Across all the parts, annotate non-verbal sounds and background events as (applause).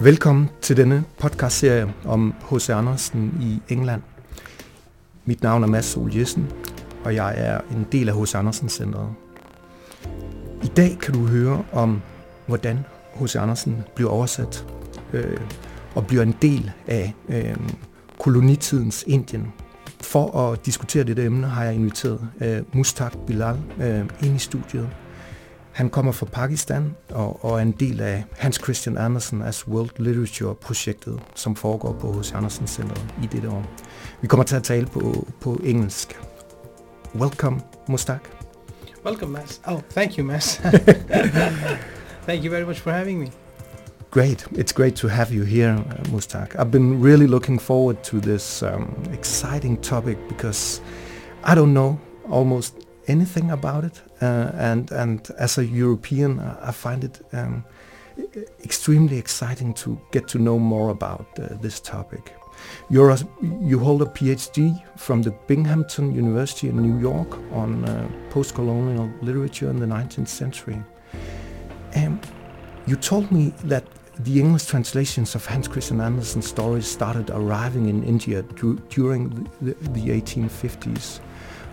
Velkommen til denne podcastserie om H.C. Andersen i England. Mit navn er Mads Sol Jessen, og jeg er en del af H.C. Andersen Centeret. I dag kan du høre om, hvordan H.C. Andersen bliver oversat øh, og bliver en del af øh, kolonitidens Indien. For at diskutere dette emne har jeg inviteret øh, Mustaq Bilal øh, ind i studiet. Han kommer fra Pakistan og, og er en del af Hans Christian Andersen as World Literature-projektet, som foregår på hos Andersen Center i dette år. Vi kommer til at tale på, på engelsk. Welcome, Mustaq. Welcome, Mass. Oh, thank you, Mass. (laughs) thank you very much for having me. Great. It's great to have you here, uh, Mustaq. I've been really looking forward to this um, exciting topic because I don't know almost anything about it, uh, and and as a European, I find it um, extremely exciting to get to know more about uh, this topic. You're a, you hold a PhD from the Binghamton University in New York on uh, post-colonial literature in the 19th century. Um, you told me that the English translations of Hans Christian Andersen's stories started arriving in India du- during the, the 1850s.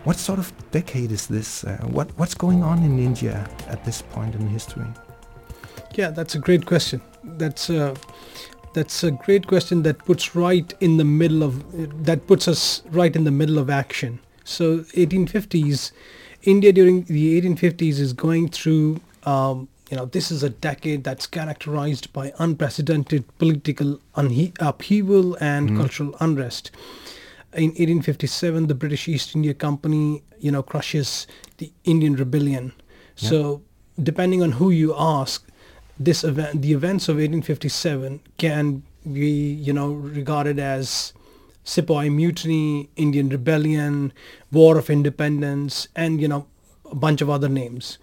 What sort of decade is this? Uh, what what's going on in India at this point in history? Yeah, that's a great question. That's a, that's a great question that puts right in the middle of that puts us right in the middle of action. So 1850s, India during the 1850s is going through. Um, you know, this is a decade that's characterized by unprecedented political unhe- upheaval and Mhm. cultural unrest. In 1857, the British East India Company, you know, crushes the Indian Rebellion. Yeah. So, depending on who you ask, this event, the events of 1857, can be, you know, regarded as Sepoy Mutiny, Indian Rebellion, War of Independence, and you know, a bunch of other names.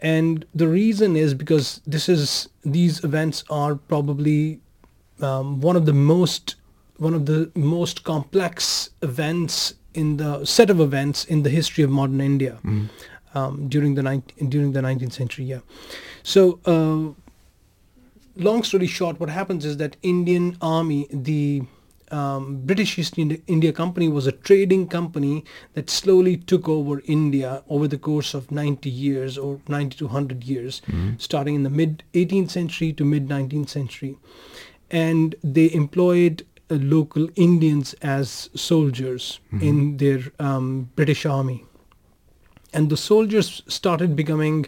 And the reason is because this is these events are probably um, one of the most one of the most complex events in the set of events in the history of modern India Mm. um, during the 19, during the 19th century. Yeah. So, uh, long story short, what happens is that Indian Army, the um, British East India, India Company was a trading company that slowly took over India over the course of 90 years or 90 to 100 years, Mhm. starting in the mid 18th century to mid 19th century. And they employed local Indians as soldiers Mhm. in their um, British army. And the soldiers started becoming,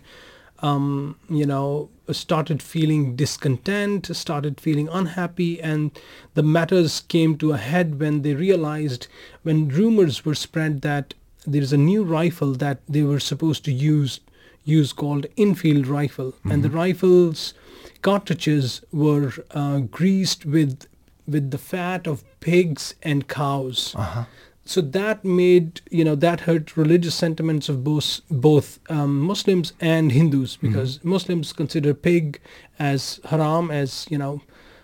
um, you know, started feeling discontent, started feeling unhappy, and the matters came to a head when they realized, when rumors were spread that there's a new rifle that they were supposed to use, use called Enfield rifle, and the Mhm. rifles cartridges were uh, greased with with the fat of pigs and cows Uh-huh. so that made you know that hurt religious sentiments of both both um, Muslims and Hindus because Muslims consider pig as haram as you know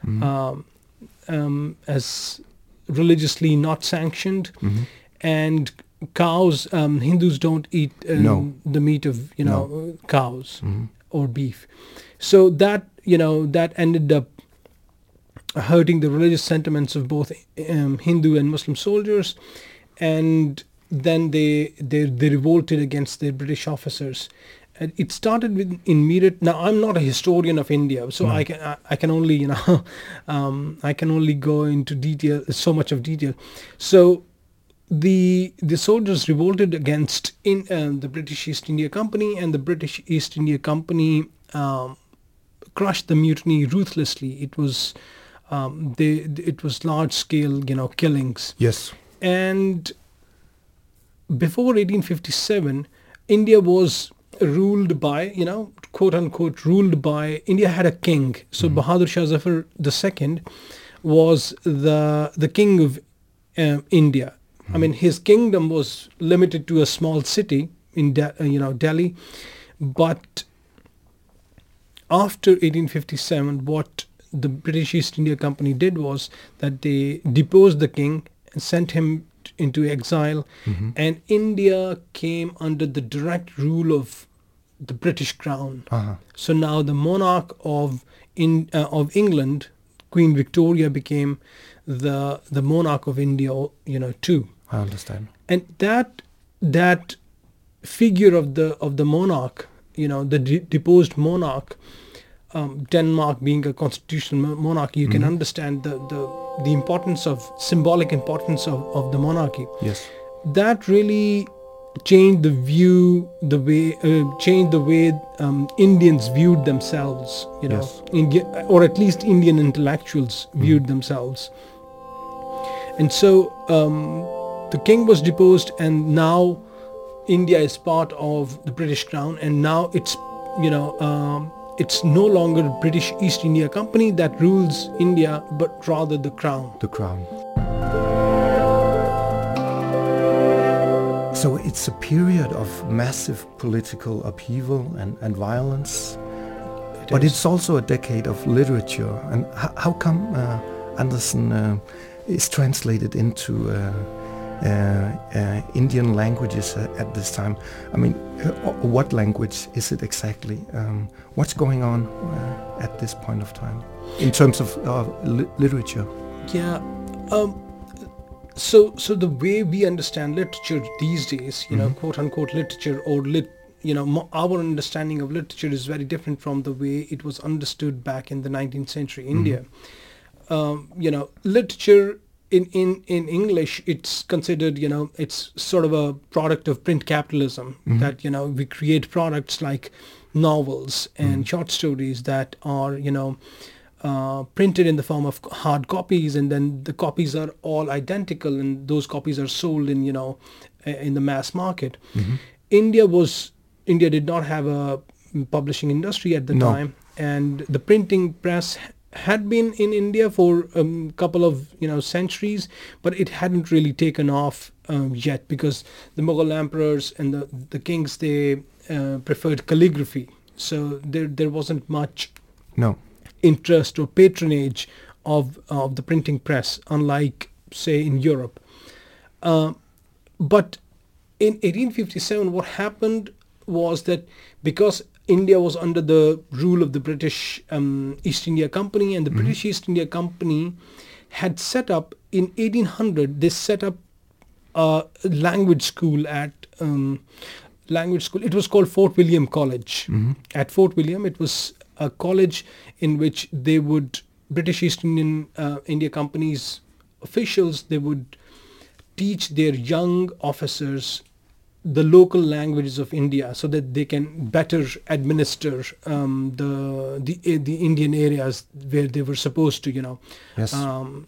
Mhm. um, um, as religiously not sanctioned Mhm. and cows um, Hindus don't eat um, No. the meat of you know cows Mhm. or beef so that you know that ended up hurting the religious sentiments of both um, Hindu and Muslim soldiers, and then they they they revolted against the British officers. And it started with in Meerut. Now I'm not a historian of India, so No. I can I, I can only you know (laughs) um, I can only go into detail so much of detail. So the the soldiers revolted against in um, the British East India Company, and the British East India Company um, crushed the mutiny ruthlessly. It was um, they it was large scale you know killings, Yes. and before 1857, India was ruled by you know quote unquote ruled by India had a king. So Mhm. Bahadur Shah Zafar II was the the king of um, India. I mean, his kingdom was limited to a small city in De- uh, you know Delhi, but after 1857, what the British East India Company did was that they deposed the king and sent him t- into exile, Mhm. and India came under the direct rule of the British Crown. Uh-huh. So now the monarch of in uh, of England Queen Victoria became the the monarch of India, you know, too. I understand. And that that figure of the of the monarch, you know, the de- deposed monarch, um, Denmark being a constitutional monarchy, you can Mhm. understand the, the the importance of symbolic importance of, of the monarchy. Yes. That really changed the view, the way uh, changed the way um, Indians viewed themselves. You know, Yes. India, or at least Indian intellectuals viewed themselves. And so um, the king was deposed, and now India is part of the British Crown, and now it's you know um, it's no longer British East India Company that rules India, but rather the Crown. The crown. So it's a period of massive political upheaval and, and violence, It but is. it's also a decade of literature. And how, how come uh, Andersen uh, is translated into uh, Indian languages uh, at this time? I mean, uh, what language is it exactly? Um, what's going on uh, at this point of time in terms of uh, li- literature? Yeah. Um, so so the way we understand literature these days, you know, Mhm. quote unquote literature or lit, you know, mo- our understanding of literature is very different from the way it was understood back in the 19th century India. Um, you know, literature in, in, in English, it's considered, you know, it's sort of a product of print capitalism Mhm. that, you know, we create products like novels and Mhm. short stories that are, you know, uh, printed in the form of hard copies and then the copies are all identical and those copies are sold in, you know, in the mass market. Mhm. India was, India did not have a publishing industry at the No. time and the printing press had been in India for a um, couple of you know centuries, but it hadn't really taken off um, yet because the Mughal emperors and the the kings they uh, preferred calligraphy, so there there wasn't much No. interest or patronage of of the printing press, unlike say in Europe. Uh, but in 1857, what happened was that because India was under the rule of the British um, East India Company, and the Mhm. British East India Company had set up in 1800. They set up a language school at um, language school. It was called Fort William College Mhm. at Fort William. It was a college in which they would British East Indian uh, India Company's officials they would teach their young officers the local languages of India so that they can better administer um, the the the Indian areas where they were supposed to you know Yes. um,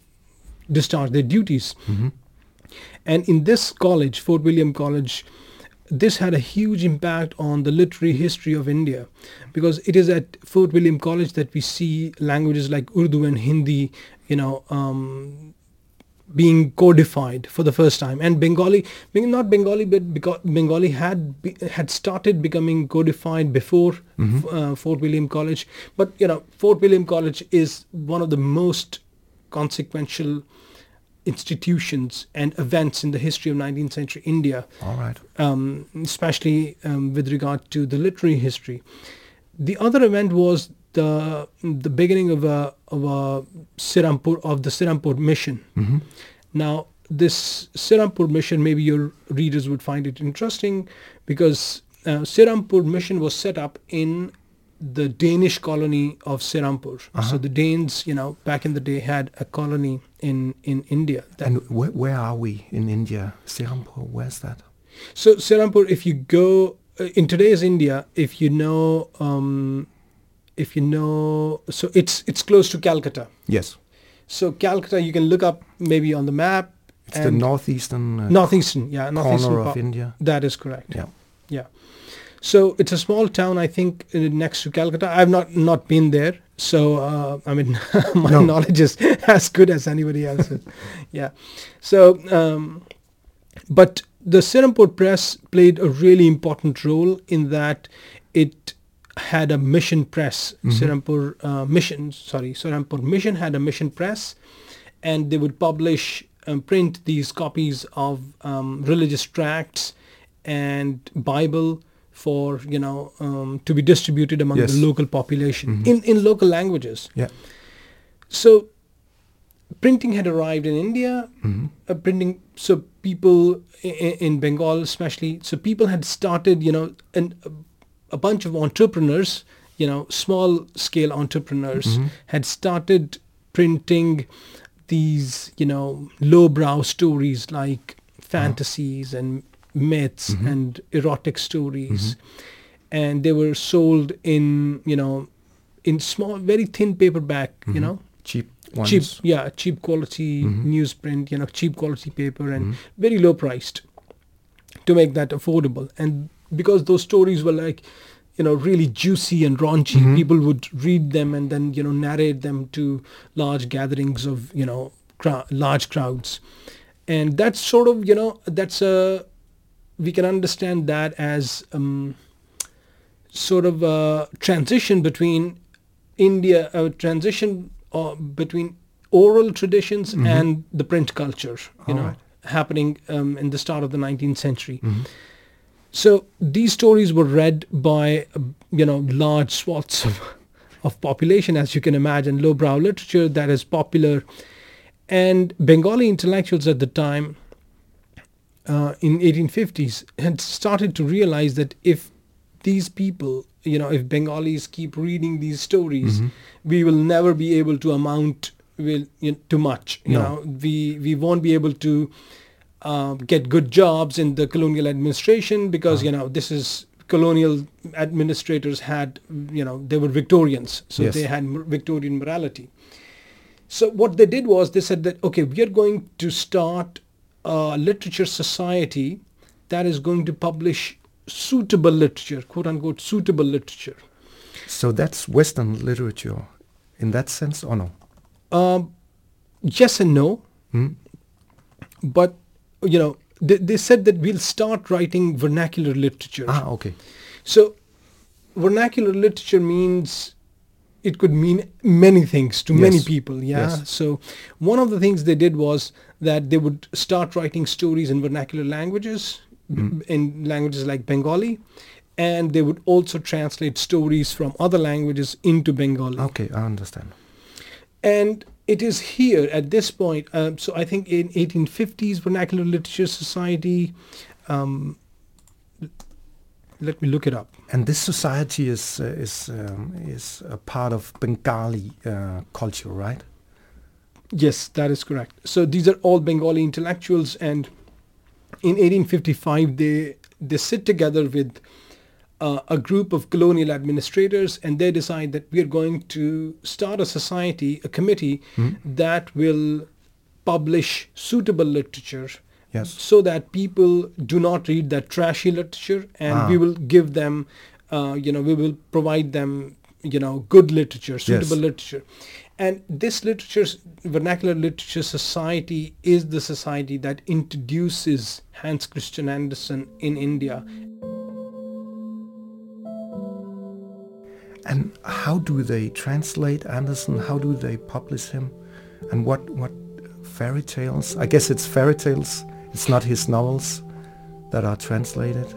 discharge their duties. Mhm. And in this college, Fort William College, this had a huge impact on the literary history of India because it is at Fort William College that we see languages like Urdu and Hindi, you know, um, being codified for the first time. And Bengali, not Bengali, but because Bengali had had started becoming codified before Mhm. uh, Fort William College. But you know, Fort William College is one of the most consequential institutions and events in the history of 19th century India, All right. um, especially um, with regard to the literary history. The other event was the the beginning of a of a Sirampur of the Sirampur mission. Mhm. Now, this Sirampur mission, maybe your readers would find it interesting because uh, Sirampur mission was set up in the Danish colony of Sirampur. Uh-huh. So the Danes, you know, back in the day had a colony in, in India. And where, where are we in India? Sirampur, where's that? so Sirampur, if you go uh, in today's India, if you know, um, if you know, so it's it's close to Calcutta. Yes. So Calcutta, you can look up maybe on the map. It's the northeastern uh, northeastern, yeah, northeastern corner of. India. That is correct. Yeah. Yeah. So it's a small town, I think, uh, next to Calcutta. I've not not been there, so uh, I mean, (laughs) my No. knowledge is (laughs) as good as anybody else's. (laughs) yeah. So, um, but the Serampur Press played a really important role in that it had a mission press. Mhm. Serampur uh, Mission, sorry, Serampur Mission had a mission press, and they would publish and print these copies of um, religious tracts and Bible for you know um, to be distributed among Yes. the local population Mhm. in in local languages. Yeah. So printing had arrived in India. Mhm. Uh, printing, so people in, in Bengal, especially, so people had started, you know, and a bunch of entrepreneurs, you know, small scale entrepreneurs Mhm. had started printing these, you know, lowbrow stories like fantasies and myths Mhm. and erotic stories, Mhm. and they were sold in, you know, in small, very thin paperback, you Mhm. know, Cheap ones. cheap, yeah, cheap quality Mhm. newsprint, you know, cheap quality paper, and Mhm. very low priced to make that affordable. And because those stories were like, you know, really juicy and raunchy, Mhm. people would read them and then you know narrate them to large gatherings of you know large crowds, and that's sort of you know that's a we can understand that as um, sort of a transition between India, a transition uh, between oral traditions Mhm. and the print culture, you know, Alright. happening um, in the start of the 19th century. Mhm. So these stories were read by, uh, you know, large swaths of, of population, as you can imagine, lowbrow literature that is popular. And Bengali intellectuals at the time, uh, in 1850s, had started to realize that if these people, you know, if Bengalis keep reading these stories, Mhm. we will never be able to amount will you know, to much. You No. know, we we won't be able to um, get good jobs in the colonial administration because you know this is colonial administrators had you know they were Victorians, so Yes. they had Victorian morality. So what they did was they said that okay, we are going to start a literature society that is going to publish suitable literature, quote unquote suitable literature. So that's Western literature in that sense, or no? Um, yes and no. Hmm? but you know they, they said that we'll start writing vernacular literature Ah, okay. so vernacular literature means it could mean many things to many people yeah Yes. so one of the things they did was that they would start writing stories in vernacular languages Mm. in languages like bengali and they would also translate stories from other languages into bengali Okay, I understand. and it is here at this point um, so i think in 1850s vernacular literature society um, let me look it up And this society is uh, is um, is a part of Bengali uh, culture, right? yes that is correct so these are all bengali intellectuals and in 1855 they they sit together with uh, a group of colonial administrators and they decide that we are going to start a society a committee Hmm? that will publish suitable literature Yes. so that people do not read that trashy literature and Ah. we will give them uh, you know we will provide them you know good literature suitable Yes. literature and this literature vernacular literature society is the society that introduces hans christian andersen in india And how do they translate Andersen? How do they publish him? And what what fairy tales? I guess it's fairy tales. It's not his novels that are translated.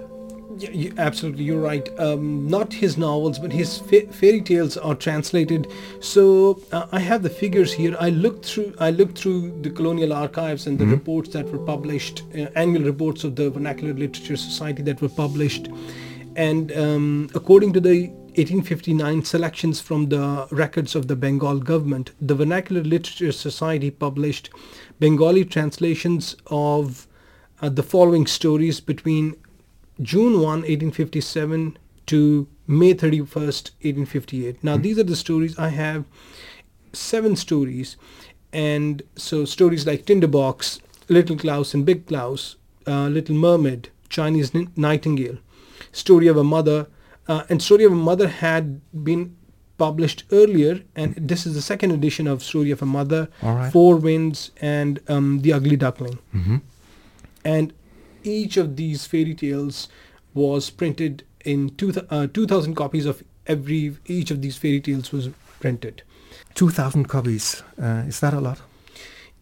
Yeah, you, absolutely, you're right. Um, not his novels, but his fa- fairy tales are translated. So uh, I have the figures here. I looked through. I looked through the colonial archives and the Mhm. reports that were published, uh, annual reports of the Vernacular Literature Society that were published, and um, according to the 1859 selections from the records of the Bengal government, the Vernacular Literature Society published Bengali translations of uh, the following stories between June 1, 1857 to May 31st, 1858. Now, Hmm. these are the stories I have seven stories. And so, stories like Tinderbox, Little Klaus and Big Klaus, uh, Little Mermaid, Chinese Ni- Nightingale, Story of a Mother, uh, and Story of a Mother had been published earlier, and this is the second edition of Story of a Mother, right. Four Winds, and um, The Ugly Duckling hmm and each of these fairy tales was printed in two th- uh, 2000 copies of every each of these fairy tales was printed Two thousand copies. Uh, is that a lot?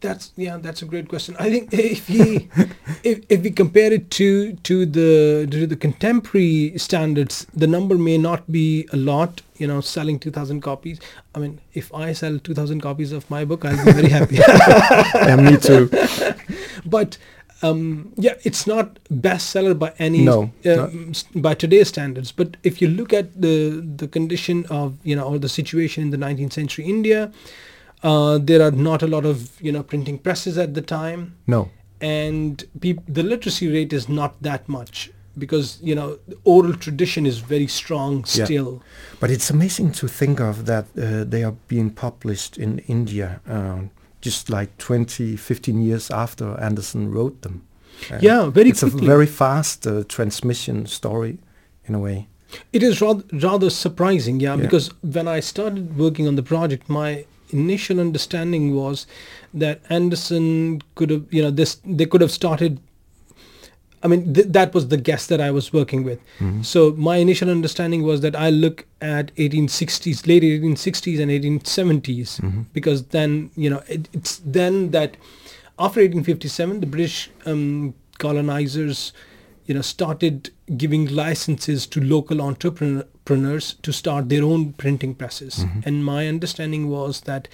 That's yeah, that's a great question. I think if we (laughs) if, if we compare it to to the to the contemporary standards, the number may not be a lot. You know, selling two thousand copies. I mean, if I sell two thousand copies of my book, I'll be very happy. (laughs) yeah, me too. (laughs) but um, yeah, it's not bestseller by any No, s- by today's standards. But if you look at the the condition of you know or the situation in the 19th century India, uh, there are not a lot of you know printing presses at the time, No. and peop- the literacy rate is not that much because you know the oral tradition is very strong Yeah. still. But it's amazing to think of that uh, they are being published in India uh, just like 20, 15 years after Andersen wrote them. Yeah, very it's quickly. a very fast uh, transmission story in a way. It is rather, rather surprising, yeah, Yeah. because when I started working on the project, my initial understanding was that Andersen could have, you know, this they could have started. I mean, th- that was the guess that I was working with. Mhm. So my initial understanding was that I look at 1860s, late 1860s and 1870s, Mhm. because then you know it, it's then that after 1857 the British um, colonizers you know started giving licenses to local entrepreneurs to start their own printing presses Mhm. and my understanding was that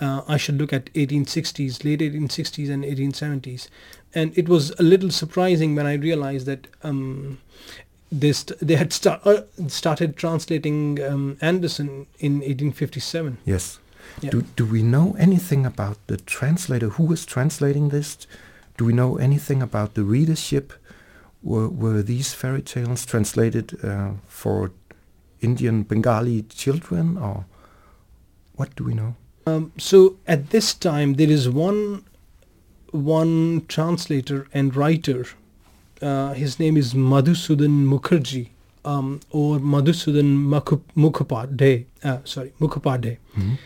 uh, I should look at 1860s late 1860s and 1870s and it was a little surprising when I realized that um, they, st- they had sta- uh, started translating um, Andersen in 1857 Yes. Yeah. Do, do we know anything about the translator? Who was translating this? Do we know anything about the readership? Were, were these fairy tales translated uh, for Indian Bengali children or what do we know? Um, so at this time, there is one one translator and writer. Uh, his name is Madhusudan Mukherjee um, or Madhusudan Mukhopadhyay. Uh, sorry, Mukhopadhyay. Mhm.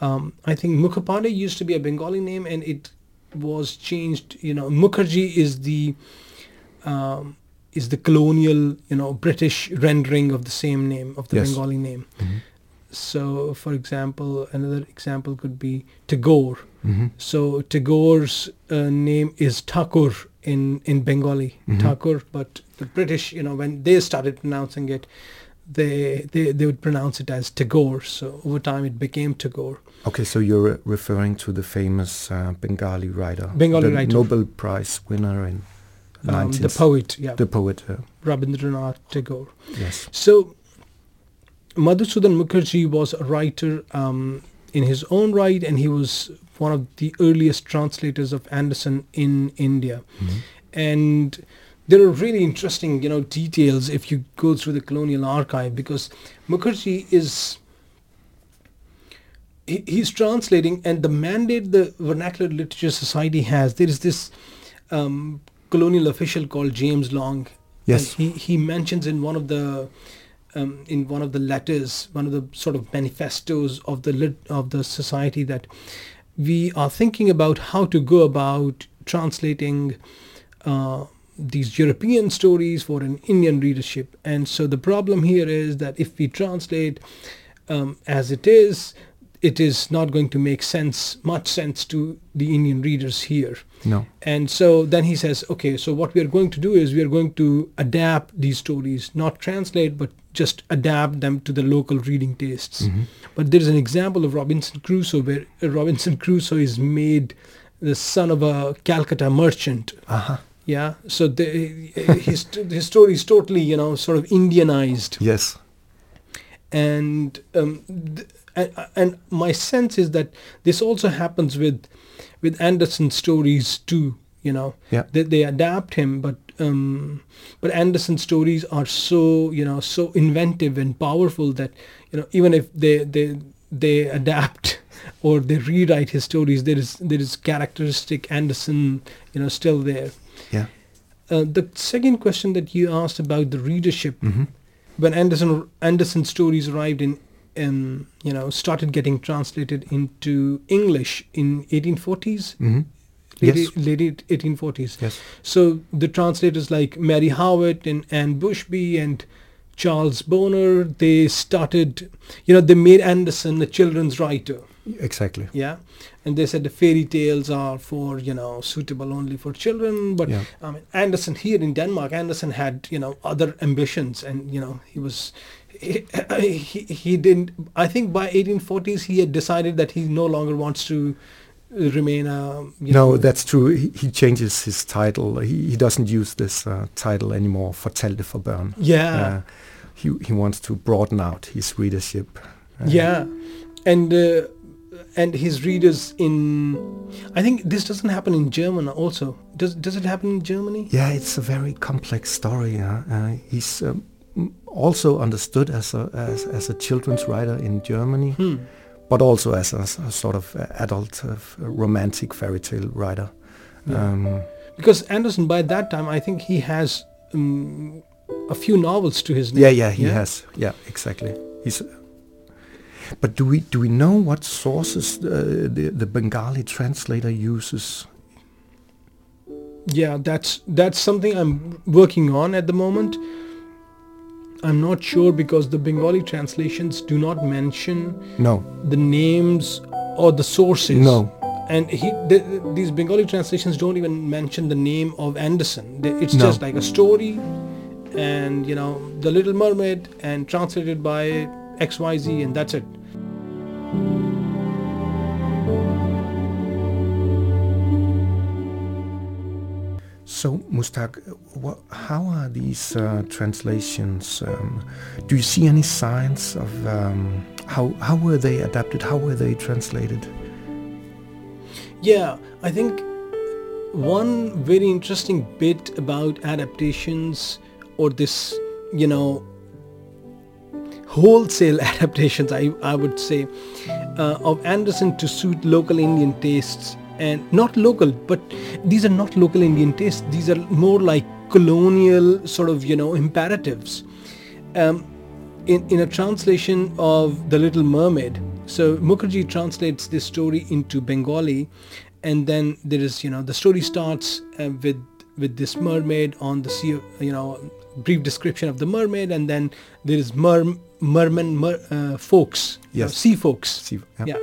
Um, I think Mukhopadhyay used to be a Bengali name, and it was changed. You know, Mukherjee is the um, is the colonial, you know, British rendering of the same name of the Yes. Bengali name. Mhm. So, for example, another example could be Tagore. Mhm. So Tagore's uh, name is Thakur in in Bengali, Mhm. Thakur. But the British, you know, when they started pronouncing it, they they they would pronounce it as Tagore. So over time, it became Tagore. Okay, so you're re- referring to the famous uh, Bengali writer, Bengali the writer. Nobel Prize winner in Um, 19th the poet, yeah, the poet. Rabindranath Tagore. yes. So Madhusudan Mukherjee was a writer um, in his own right, and he was one of the earliest translators of Andersen in India. Mhm. and there are really interesting you know details if you go through the colonial archive because Mukherjee is he, he's translating and the mandate the vernacular literature society has there is this um, colonial official called James Long Yes. he he mentions in one of the um, in one of the letters one of the sort of manifestos of the lit, of the society that we are thinking about how to go about translating uh, these European stories for an Indian readership. And so the problem here is that if we translate um, as it is, it is not going to make sense, much sense to the Indian readers here. No. And so then he says, okay, so what we are going to do is we are going to adapt these stories, not translate, but just adapt them to the local reading tastes. Mhm. But there is an example of Robinson Crusoe where uh, Robinson Crusoe is made the son of a Calcutta merchant. Aha. Yeah, so the, his his story is totally you know sort of Indianized, Yes. and um, th- and, and my sense is that this also happens with with Andersen's stories too. You know, Yeah. they, they adapt him, but um, but Andersen's stories are so you know so inventive and powerful that you know even if they they they adapt (laughs) or they rewrite his stories, there is there is characteristic Andersen you know still there. Yeah. Uh, the second question that you asked about the readership hmm when Andersen Andersen stories arrived in um, you know started getting translated into English in 1840s hmm late, Yes. late 1840s Yes. so the translators like Mary Howitt and Anne Bushby and Charles Boner they started you know they made Andersen a children's writer Exactly. Yeah, and they said the fairy tales are for you know suitable only for children. But Yeah. I mean, Andersen here in Denmark, Andersen had you know other ambitions, and you know he was he, he, he didn't. I think by 1840s he had decided that he no longer wants to remain a you No, know, that's true. He, he changes his title. He, he doesn't use this uh, title anymore, Fortalte for børn. yeah Uh, he, he wants to broaden out his readership. Uh, yeah and uh, and his readers in i think this doesn't happen in german also does does it happen in germany Yeah, it's a very complex story. Huh? Uh, he's um, also understood as a as, as a children's writer in Germany, hmm. but also as a sort of adult uh, romantic fairy tale writer. Yeah. Um, because andersen by that time i think he has um, a few novels to his name yeah, yeah, he Yeah? has. Yeah, exactly. He's. But do we do we know what sources uh, the the Bengali translator uses? yeah that's that's something i'm working on at the moment i'm not sure because the bengali translations do not mention No, the names or the sources no. and he the, these bengali translations don't even mention the name of andersen it's No. just like a story and you know the little mermaid and translated by xyz and that's it So, Mushtaq, what, how are these uh, translations? Um, do you see any signs of um, how how were they adapted? How were they translated? yeah i think one very interesting bit about adaptations or this you know wholesale (laughs) adaptations i, I would say uh, of andersen to suit local indian tastes and not local but these are not local indian tastes these are more like colonial sort of you know imperatives um, in, in a translation of The Little Mermaid, so Mukherjee translates this story into Bengali, and then there is, you know, the story starts uh, with with this mermaid on the sea, you know, brief description of the mermaid, and then there is mer, merman mer, uh, folks, you know, sea folks, See, yeah. yeah.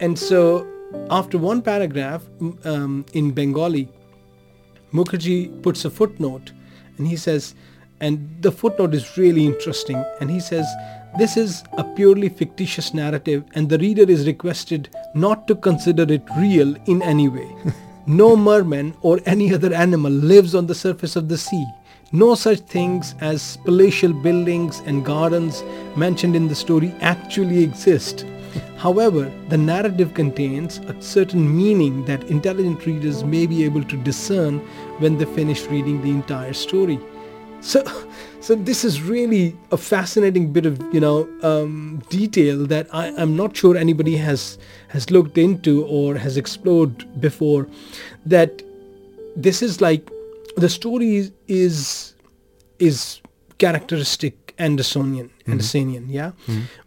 And so after one paragraph um, in Bengali, Mukherjee puts a footnote and he says, and the footnote is really interesting, and he says, this is a purely fictitious narrative and the reader is requested not to consider it real in any way. (laughs) no merman or any other animal lives on the surface of the sea. No such things as palatial buildings and gardens mentioned in the story actually exist. However, the narrative contains a certain meaning that intelligent readers may be able to discern when they finish reading the entire story. So, (laughs) so this is really a fascinating bit of you know um, detail that I, I'm not sure anybody has has looked into or has explored before. That this is like the story is, is characteristic Andersenian, Andersenian, yeah.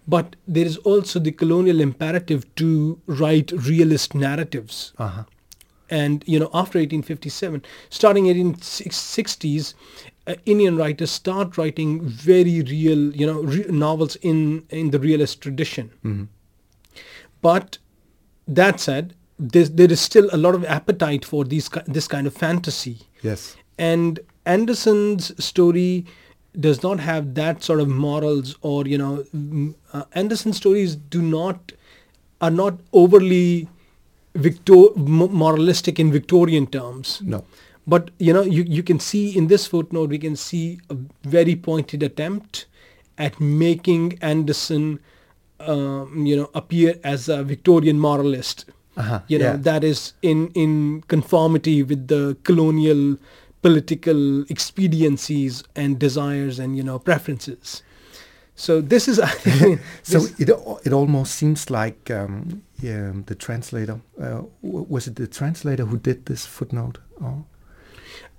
But there is also the colonial imperative to write realist narratives Uh-huh. and you know after 1857 starting 1860s uh, indian writers start writing very real you know re- novels in in the realist tradition Mhm. but that said there's, there is still a lot of appetite for these this kind of fantasy Yes. and andersen's story does not have that sort of morals or you know uh, andersen's stories do not are not overly victor moralistic in victorian terms No. but you know you, you can see in this footnote we can see a very pointed attempt at making andersen um, you know appear as a victorian moralist Uh-huh. you know yeah. that is in in conformity with the colonial political expediencies and desires and you know preferences so this is (laughs) I think, (laughs) So it it almost seems like um, yeah, the translator uh, was it the translator who did this footnote, or,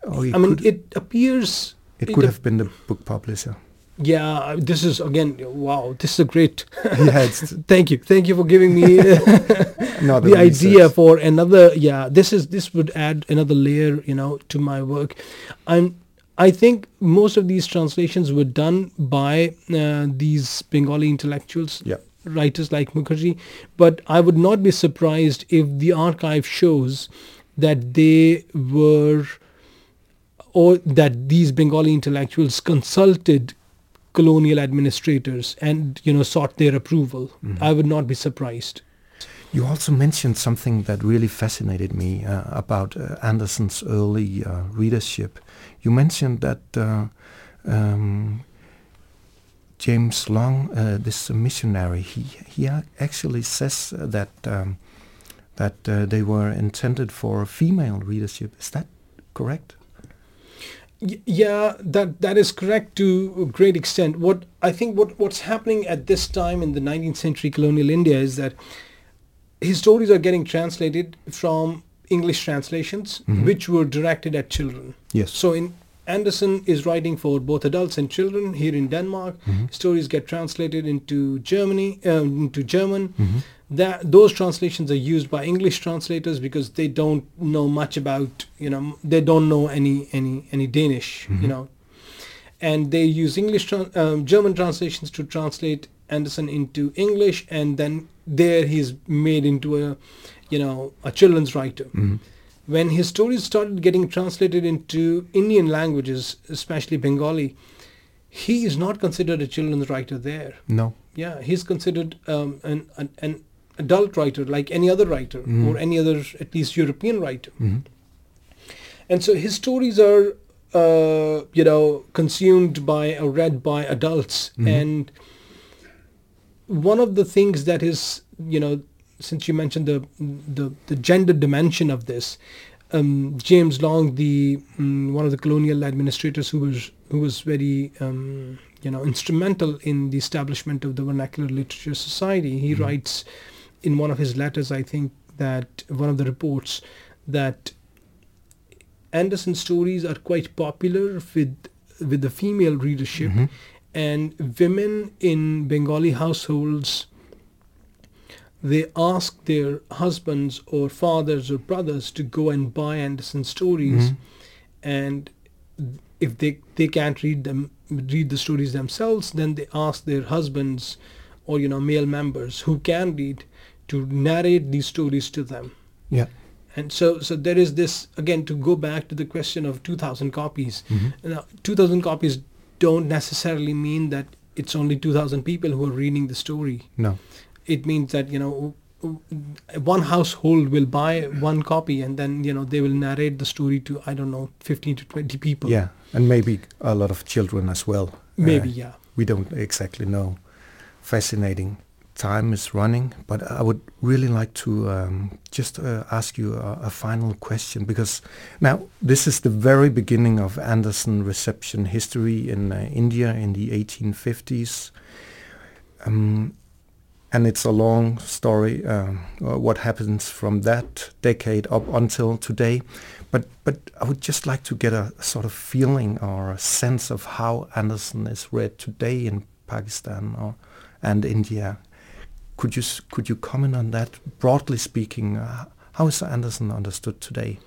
or i mean it appears it it could have been the book publisher. Yeah this is again wow this is a great (laughs) yeah, (laughs) thank you thank you for giving me (laughs) the idea for another yeah this is this would add another layer you know to my work i'm i think most of these translations were done by uh, these bengali intellectuals Yeah. writers like Mukherjee, but I would not be surprised if the archive shows that they were or that these Bengali intellectuals consulted colonial administrators and you know sought their approval. Mhm. I would not be surprised. You also mentioned something that really fascinated me uh, about uh, Andersen's early uh, readership. You mentioned that uh, um, James Long, uh, this missionary, he he actually says uh, that um, that uh, they were intended for female readership. Is that correct? Yeah, that that is correct to a great extent. What I think what what's happening at this time in the 19th century colonial India is that his stories are getting translated from English translations, Mhm. which were directed at children. Yes. So in Andersen is writing for both adults and children here in Denmark. Mhm. Stories get translated into Germany, um, into German. Mhm. That those translations are used by English translators because they don't know much about, you know, they don't know any any any Danish, Mhm. you know, and they use English, tran- um, German translations to translate Andersen into English, and then there he's made into a, you know, a children's writer Mhm. when his stories started getting translated into Indian languages, especially Bengali, he is not considered a children's writer there. No. Yeah, he's considered um, an, an an adult writer like any other writer Mm. or any other at least European writer. Mhm. And so his stories are, uh, you know, consumed by or read by adults. Mhm. And one of the things that is, you know, since you mentioned the the, the gender dimension of this, um, James Long, the um, one of the colonial administrators who was who was very um, you know instrumental in the establishment of the Vernacular Literature Society, he Mhm. writes in one of his letters, I think that one of the reports that Andersen stories are quite popular with with the female readership Mhm. and women in Bengali households they ask their husbands or fathers or brothers to go and buy Andersen stories Mhm. and if they they can't read them read the stories themselves then they ask their husbands or you know male members who can read to narrate these stories to them Yeah. and so so there is this again to go back to the question of 2000 copies Mhm. now 2000 copies don't necessarily mean that it's only 2000 people who are reading the story No. it means that you know one household will buy one copy and then you know they will narrate the story to i don't know 15 to 20 people Yeah, and maybe a lot of children as well. maybe Uh, yeah we don't exactly know. Fascinating. Time is running, but I would really like to um, just uh, ask you a, a final question because now this is the very beginning of Andersen reception history in uh, India in the 1850s. Um, and it's a long story, um, uh, what happens from that decade up until today. But but I would just like to get a sort of feeling or a sense of how Andersen is read today in Pakistan or and India. Could you could you comment on that? Broadly speaking, uh, how is Andersen understood today?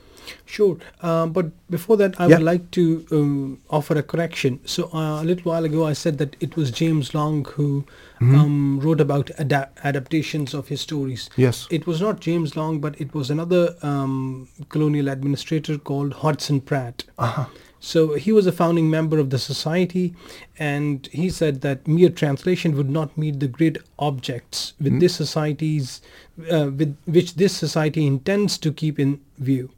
Sure, um, but before that, I Yeah. would like to um, offer a correction. So uh, a little while ago, I said that it was James Long who Mhm. um, wrote about ada- adaptations of his stories. yes. It was not James Long, but it was another um, colonial administrator called Hodgson Pratt. Uh-huh. So he was a founding member of the society, and he said that mere translation would not meet the great objects with Mm. this society's, uh, with which this society intends to keep in view.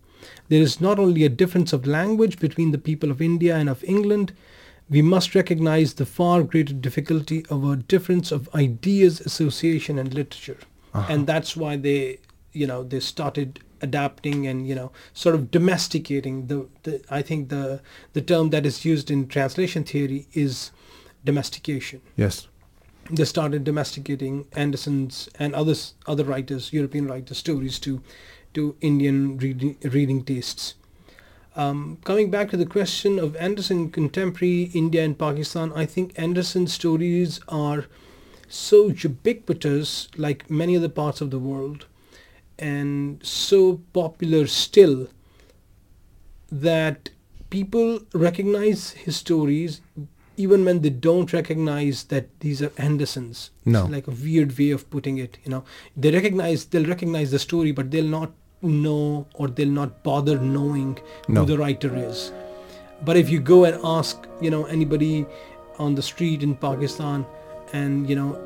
There is not only a difference of language between the people of India and of England, we must recognize the far greater difficulty of a difference of ideas, association, and literature Uh-huh. and that's why they you know they started adapting and you know sort of domesticating the, the i think the the term that is used in translation theory is domestication yes. they started domesticating andersen's and others other writers european writers stories to to indian reading, reading tastes um, coming back to the question of Andersen contemporary India and Pakistan, I think Andersen's stories are so ubiquitous, like many other parts of the world, and so popular still that people recognize his stories even when they don't recognize that these are Andersens. No. It's like a weird way of putting it, you know. They recognize they'll recognize the story but they'll not know or they'll not bother knowing No. who the writer is. But if you go and ask, you know, anybody on the street in Pakistan and, you know,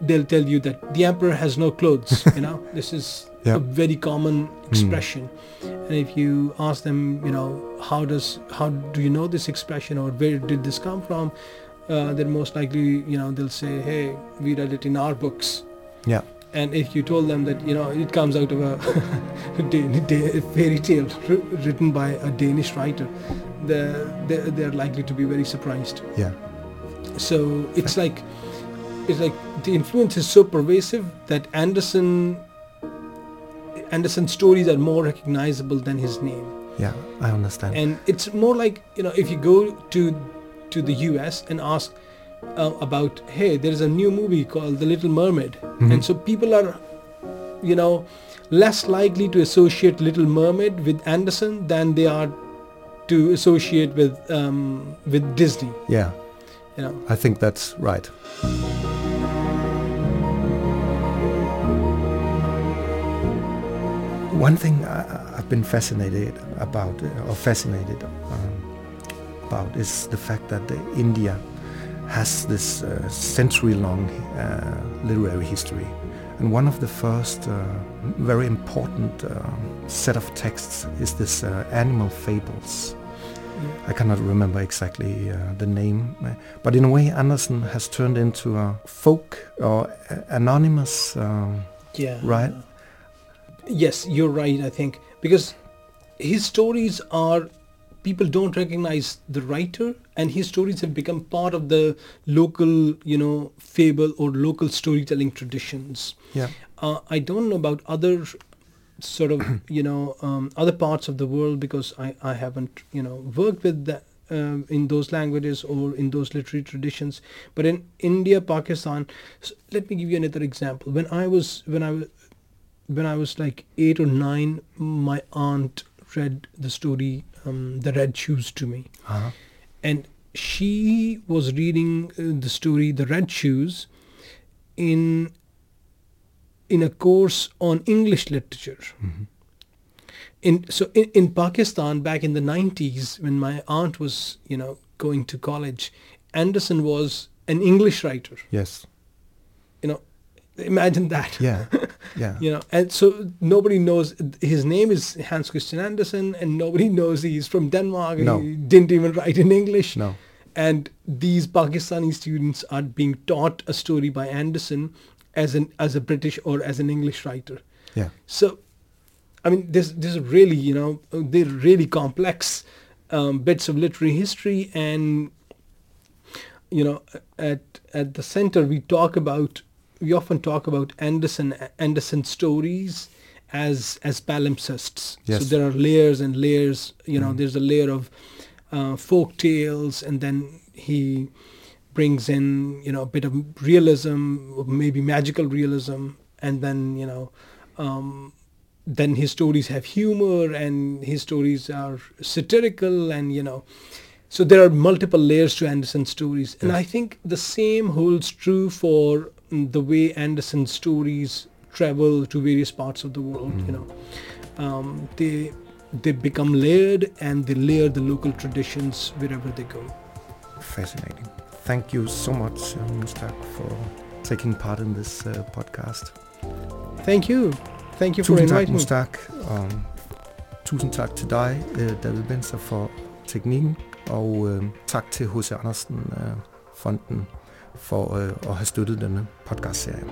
they'll tell you that the emperor has no clothes, you know. (laughs) This is Yeah. a very common expression. And if you ask them, you know, how does how do you know this expression or where did this come from? Uh, then most likely, you know, they'll say, "Hey, we read it in our books." Yeah. And if you told them that, you know, it comes out of a, (laughs) Da- fairy tale wr- written by a Danish writer, the, they're, they're likely to be very surprised. Yeah. So it's like, it's like the influence is so pervasive that Andersen, Andersen's stories are more recognizable than his name. Yeah. I understand. And it's more like, you know, if you go to, to the US and ask uh, about, hey, there is a new movie called The Little Mermaid. Mhm. And so people are, you know, less likely to associate Little Mermaid with Andersen than they are to associate with um, with Disney. yeah. You know, I think that's right. One thing I, I've been fascinated about, uh, or fascinated um, about, is the fact that India has this uh, century-long uh, literary history, and one of the first uh, very important uh, set of texts is this uh, animal fables. I cannot remember exactly uh, the name, but in a way, Andersen has turned into a folk or anonymous. Um, yeah, Right. Yes, you're right. I think because his stories are people don't recognize the writer, and his stories have become part of the local, you know, fable or local storytelling traditions. yeah, Uh, I don't know about other sort of (clears throat) you know um, other parts of the world because I, I haven't you know worked with that um, in those languages or in those literary traditions. But in India, Pakistan, s let me give you another example. When I was when I was when I was like eight or nine, my aunt read the story um, "The Red Shoes" to me uh-huh. and she was reading uh, the story the red shoes in in a course on english literature Mhm. in so in, in pakistan back in the 90s when my aunt was you know going to college andersen was an english writer yes, imagine that. Yeah, (laughs) yeah, you know and so nobody knows his name is hans christian andersen and nobody knows he's from denmark No. he didn't even write in english. No, and these Pakistani students are being taught a story by Andersen as an as a British or as an English writer. yeah, So, I mean, this this is really you know they're really complex um, bits of literary history, and you know at at the center we talk about we often talk about Andersen Andersen stories as as palimpsests. So there are layers and layers. You know, Mhm. there's a layer of uh, folk tales, and then he brings in you know a bit of realism, maybe magical realism, and then you know. Um, then his stories have humor and his stories are satirical and you know so there are multiple layers to andersen's stories and Yes. i think the same holds true for mm, the way andersen's stories travel to various parts of the world you Mm. know um, they they become layered and they layer the local traditions wherever they go fascinating. Thank you so much, uh, Mushtaq, for taking part in this uh, podcast. thank you thank you for Tusind tak, inviting me Mushtaq. Um, tusind tak til dig, øh, David Benser, for teknikken, og øh, tak til H.C. Andersen øh, Fonden for øh, at have støttet denne podcastserie.